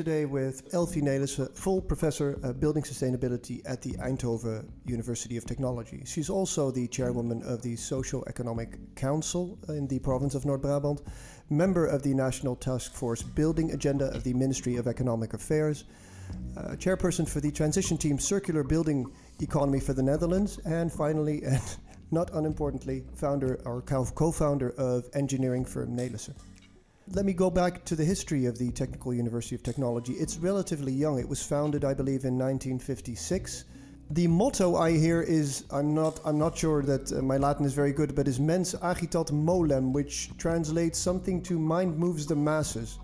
Today with Elphi Nelissen, full professor of building sustainability at the Eindhoven University of Technology. She's also the chairwoman of the Socio-Economic Council in the province of North Brabant, member of the National Task Force Building Agenda of the Ministry of Economic Affairs, uh, chairperson for the transition team Circular Building Economy for the Netherlands, and finally, and not unimportantly, founder or co-founder of engineering firm Nelissen. Let me go back to the history of the Technical University of Technology. It's relatively young. It was founded, I believe, in 1956. The motto I hear is I'm not I'm not sure that uh, my Latin is very good, but is mens agitat molem, which translates something to mind moves the masses.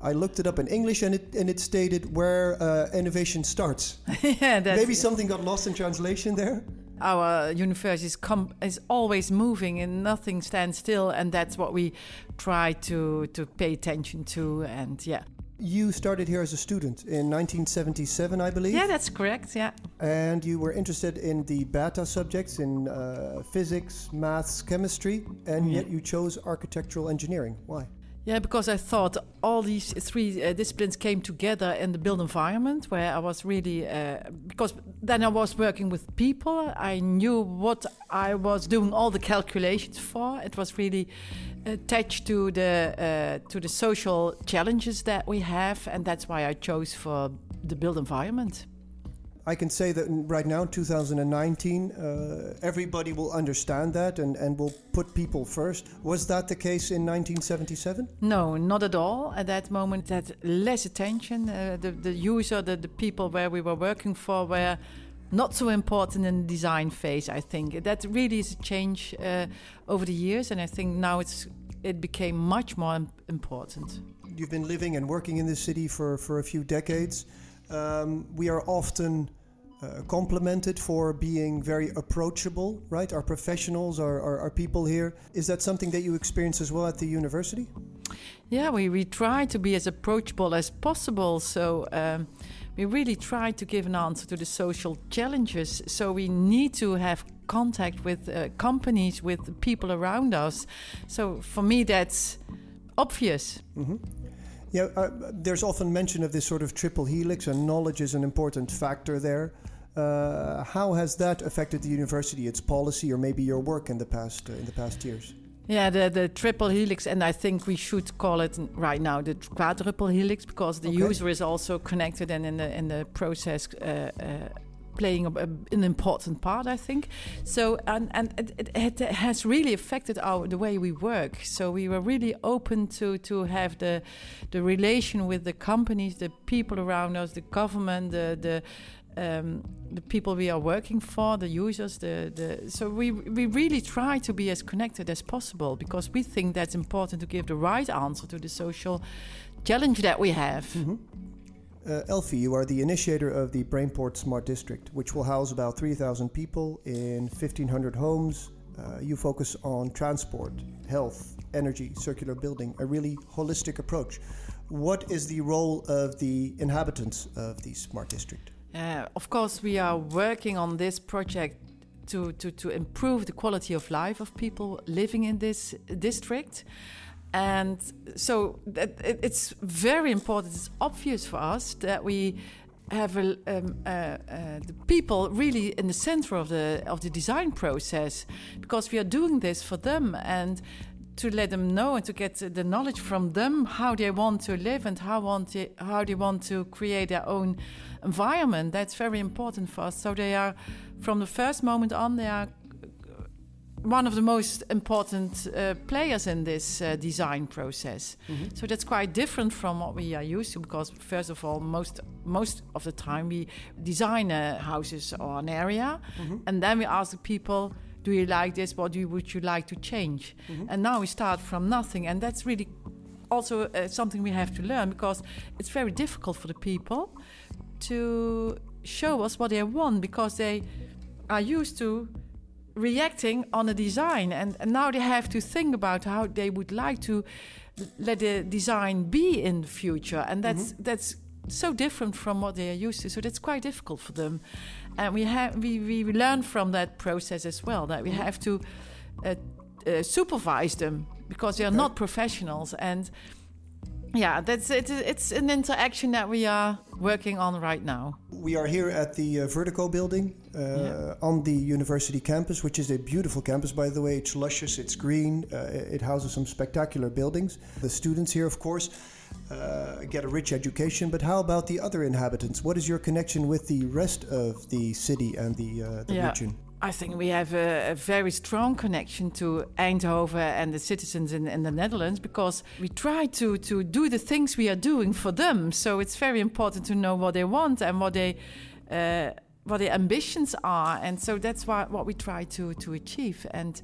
I looked it up in English and it and it stated where uh, innovation starts. yeah, maybe something got lost in translation there our universe is, is, always moving and nothing stands still and that's what we try to to pay attention to and yeah. You started here as a student in 1977 i believe? Yeah that's correct yeah. And you were interested in the beta subjects in uh, physics maths chemistry and yeah. yet you chose architectural engineering. Why yeah, because I thought all these three uh, disciplines came together in the built environment where I was really, uh, because then I was working with people. I knew what I was doing all the calculations for. It was really attached to the, uh, to the social challenges that we have, and that's why I chose for the built environment. I can say that right now, 2019, uh, everybody will understand that and, and will put people first. Was that the case in 1977? No, not at all. At that moment, that less attention. Uh, the, the user, the, the people where we were working for were not so important in the design phase, I think. That really is a change uh, over the years, and I think now it's it became much more important. You've been living and working in this city for, for a few decades. Um, we are often uh, complimented for being very approachable, right? Our professionals, our, our, our, people here. Is that something that you experience as well at the university? Yeah, we, we try to be as approachable as possible. So um, we really try to give an answer to the social challenges. So we need to have contact with uh, companies, with people around us. So for me, that's obvious. Mm-hmm. Yeah, uh, there's often mention of this sort of triple helix, and knowledge is an important factor there. Uh, how has that affected the university, its policy, or maybe your work in the past uh, in the past years? Yeah, the, the triple helix, and I think we should call it right now the quadruple helix because the okay. user is also connected and in the in the process uh, uh, playing a, a, an important part, I think. So, and, and it, it, has really affected our the way we work. So we were really open to to have the the relation with the companies, the people around us, the government, the the um, the people we are working for, the users, the, the so we we really try to be as connected as possible because we think that's important to give the right answer to the social challenge that we have. Mm -hmm. Uh, Elphi, you are the initiator of the Brainport Smart District, which will house about 3,000 people in 1,500 homes. Uh, you focus on transport, health, energy, circular building, a really holistic approach. What is the role of the inhabitants of the Smart District? Uh, of course, we are working on this project to, to, to improve the quality of life of people living in this district. And so it's very important, it's obvious for us that we have a, um, uh, uh, the people really in the center of the of the design process because we are doing this for them and to let them know and to get the knowledge from them how they want to live and how want how they want to create their own environment that's very important for us. So they are from the first moment on they are one of the most important uh, players in this uh, design process. Mm-hmm. So that's quite different from what we are used to because first of all most most of the time we design uh, houses or an area mm-hmm. and then we ask the people do you like this what do you, would you like to change mm-hmm. and now we start from nothing and that's really also uh, something we have to learn because it's very difficult for the people to show us what they want because they are used to reacting on a design and, and now they have to think about how they would like to let the design be in the future and that's mm-hmm. that's so different from what they are used to so that's quite difficult for them and we have we, we learn from that process as well that we mm-hmm. have to uh, uh, supervise them because they are okay. not professionals and yeah, that's it, it's an interaction that we are working on right now. We are here at the uh, Vertigo building uh, yeah. on the university campus, which is a beautiful campus, by the way. It's luscious, it's green, uh, it houses some spectacular buildings. The students here, of course, uh, get a rich education, but how about the other inhabitants? What is your connection with the rest of the city and the, uh, the yeah. region? I think we have a, a, very strong connection to Eindhoven and the citizens in, in, the Netherlands because we try to, to do the things we are doing for them. So it's very important to know what they want and what they uh, what their ambitions are, and so that's why, what we try to to achieve. And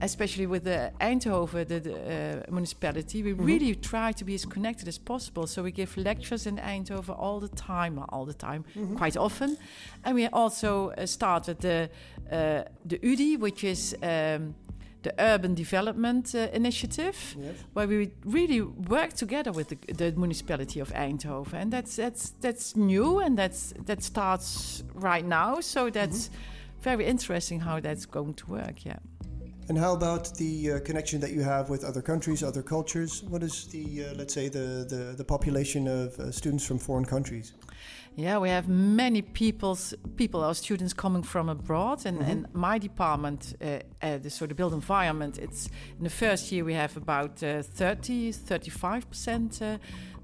especially with the Eindhoven, the, the uh, municipality, we mm-hmm. really try to be as connected as possible. So we give lectures in Eindhoven all the time, all the time, mm-hmm. quite often, and we also uh, started the uh, the UDI, which is. Um, the Urban Development uh, Initiative, yes. where we really work together with the, the, municipality of Eindhoven, and that's that's that's new, and that's that starts right now. So that's mm-hmm. very interesting how that's going to work. Yeah. And how about the uh, connection that you have with other countries, other cultures? What is the, uh, let's say, the, the, the population of uh, students from foreign countries? Yeah, we have many people's, people, our students coming from abroad. And, mm-hmm. and my department, uh, uh, the, so the built environment, it's in the first year we have about uh, 30, 35%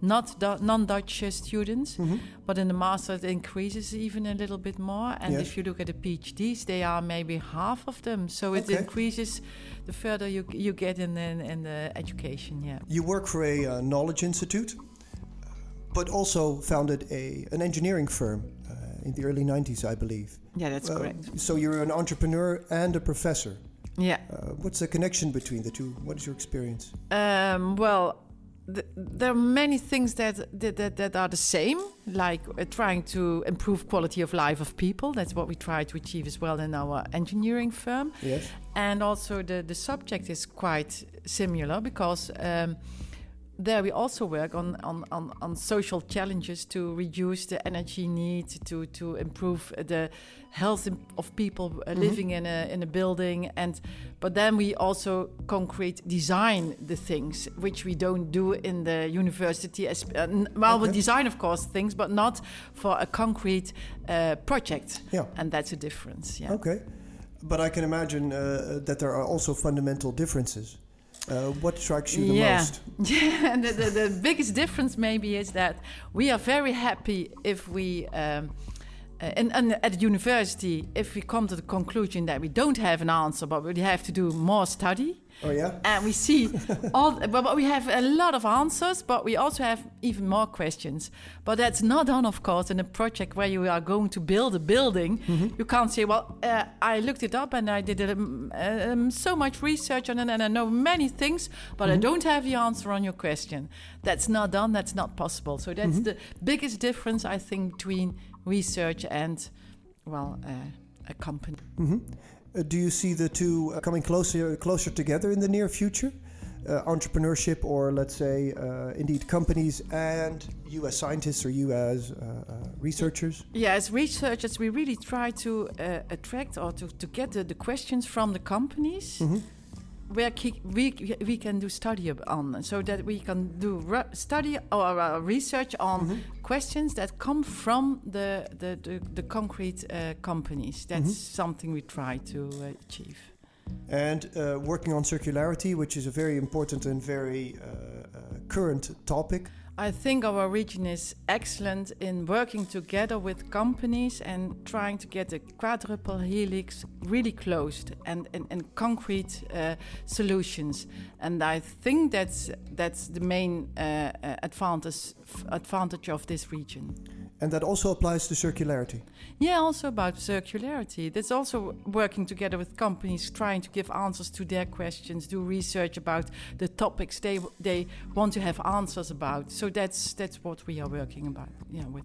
not non-Dutch students, mm-hmm. but in the master it increases even a little bit more. And yes. if you look at the PhDs, they are maybe half of them. So it okay. increases the further you you get in in, in the education. Yeah. You work for a uh, knowledge institute, but also founded a an engineering firm uh, in the early '90s, I believe. Yeah, that's correct. So you're an entrepreneur and a professor. Yeah. Uh, what's the connection between the two? What is your experience? Um, well, there are many things that, that, that, that are the same, like uh, trying to improve quality of life of people. That's what we try to achieve as well in our engineering firm. Yes. And also the, the subject is quite similar because um, there we also work on, on, on, on, social challenges to reduce the energy need, to, to improve the health of people uh, mm-hmm. living in a, in a building. And but then we also concrete design the things, which we don't do in the university. As, uh, well, okay. we design, of course, things, but not for a concrete uh, project. Yeah. And that's a difference. Yeah. Okay. But I can imagine uh, that there are also fundamental differences. Uh, what strikes you the yeah. most? Yeah, the, the, the, biggest difference maybe is that we are very happy if we, um, uh, and, and at university, if we come to the conclusion that we don't have an answer, but we have to do more study, Oh yeah. And we see all. But we have a lot of answers, but we also have even more questions. But that's not done, of course, in a project where you are going to build a building. Mm-hmm. You can't say, "Well, uh, I looked it up and I did um, um, so much research on it, and I know many things, but mm-hmm. I don't have the answer on your question." That's not done. That's not possible. So that's mm-hmm. the biggest difference, I think, between research and, well, uh, a company. Mm-hmm. Uh, do you see the two uh, coming closer closer together in the near future? Uh, entrepreneurship, or let's say, uh, indeed, companies and you as scientists or you as uh, uh researchers? Yeah, as researchers, we really try to attract or to, to get the, the questions from the companies. Mm-hmm where we, we can do study on so that we can do study or uh, research on mm -hmm. questions that come from the the, the, the concrete uh, companies that's mm -hmm. something we try to uh, achieve and uh, working on circularity which is a very important and very uh, uh, current topic I think our region is excellent in working together with companies and trying to get the quadruple helix really closed and, and, and concrete uh, solutions. And I think that's, that's the main uh, uh advantage, advantage of this region. And that also applies to circularity. Yeah, also about circularity. That's also working together with companies, trying to give answers to their questions, do research about the topics they they want to have answers about. So that's that's what we are working about. Yeah, with.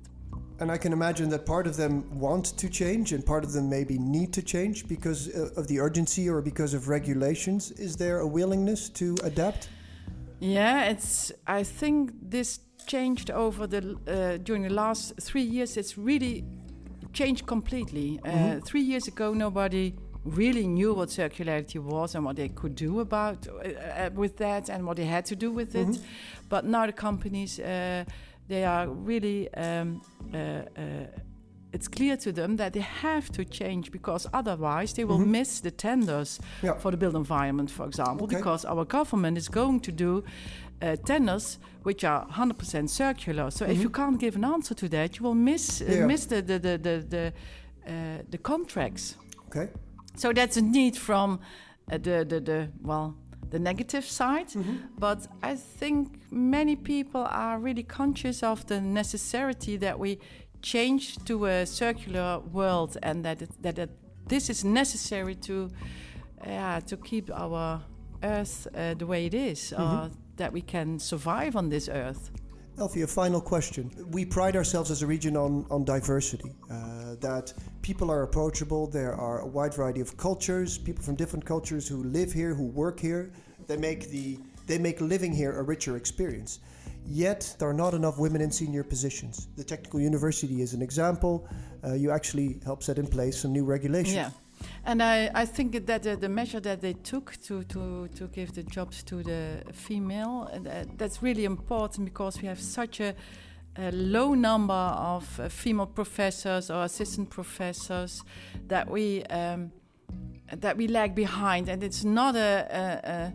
And I can imagine that part of them want to change and part of them maybe need to change because uh, of the urgency or because of regulations. Is there a willingness to adapt? Yeah, it's. I think this changed over the uh, during the last three years. It's really changed completely. Uh, mm-hmm. Three years ago, nobody really knew what circularity was and what they could do about uh, uh, with that and what they had to do with it. Mhm. But now the companies, uh, they are really. Um, uh, it's clear to them that they have to change because otherwise they will Mhm. miss the tenders Yeah. for the built environment, for example, Okay. because our government is going to do uh, tenders which are 100% circular. So if Mhm. you can't give an answer to that, you will miss uh, Yeah. miss the the the the the, uh, the contracts. Okay. So that's a need from uh, the, the, the, well, the negative side. Mhm. But I think many people are really conscious of the necessity that we change to a circular world and that, it, that it, this is necessary to, yeah, to keep our earth uh, the way it is, or Mhm. that we can survive on this earth. Elphi, a final question. We pride ourselves as a region on, on diversity, uh, that people are approachable. There are a wide variety of cultures, people from different cultures who live here, who work here. They make, the, they make living here a richer experience. Yet, there are not enough women in senior positions. The Technical University is an example. Uh, you actually help set in place some new regulations. Yeah. And I, I think that the, the measure that they took to, to, to give the jobs to the female, uh, that- that's really important because we have such a, a low number of uh, female professors or assistant professors that we um, that we lag behind, and it's not a, a, a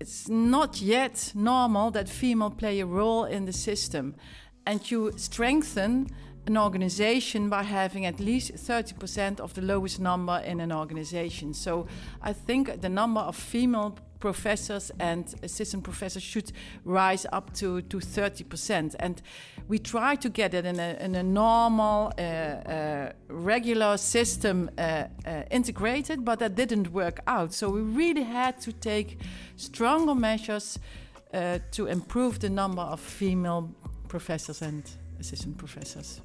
it's not yet normal that female play a role in the system, and you strengthen an organization by having at least 30% of the lowest number in an organization. So I think the number of female professors and assistant professors should rise up to, to 30%. And we try to get it in a, in a normal, uh, uh, regular system uh, uh, integrated, but that didn't work out. So we really had to take stronger measures uh, to improve the number of female professors and assistant professors.